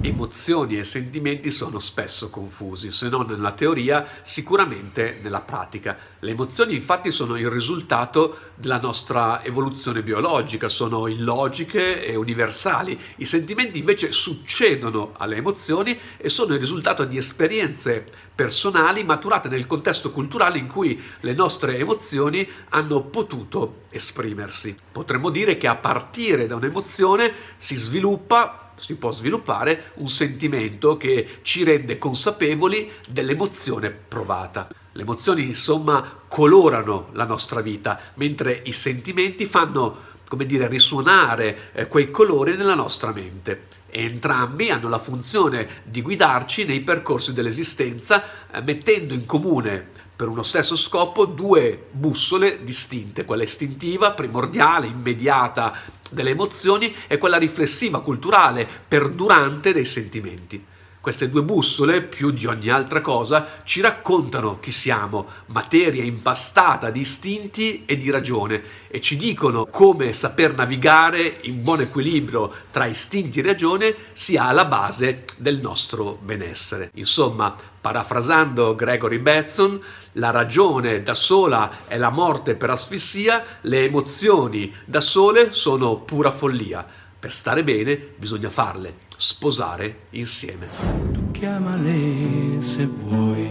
Emozioni e sentimenti sono spesso confusi, se non nella teoria, sicuramente nella pratica. Le emozioni infatti sono il risultato della nostra evoluzione biologica, sono illogiche e universali. I sentimenti invece succedono alle emozioni e sono il risultato di esperienze personali maturate nel contesto culturale in cui le nostre emozioni hanno potuto esprimersi. Potremmo dire che a partire da un'emozione si sviluppa si può sviluppare un sentimento che ci rende consapevoli dell'emozione provata. Le emozioni, insomma, colorano la nostra vita, mentre i sentimenti fanno, come dire, risuonare eh, quei colori nella nostra mente. E entrambi hanno la funzione di guidarci nei percorsi dell'esistenza, eh, mettendo in comune per uno stesso scopo due bussole distinte, quella istintiva, primordiale, immediata delle emozioni e quella riflessiva, culturale, perdurante dei sentimenti. Queste due bussole, più di ogni altra cosa, ci raccontano chi siamo, materia impastata di istinti e di ragione, e ci dicono come saper navigare in buon equilibrio tra istinti e ragione sia alla base del nostro benessere. Insomma, parafrasando Gregory Batson, la ragione da sola è la morte per asfissia, le emozioni da sole sono pura follia. Per stare bene bisogna farle sposare insieme. Tu chiamale se vuoi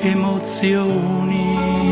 emozioni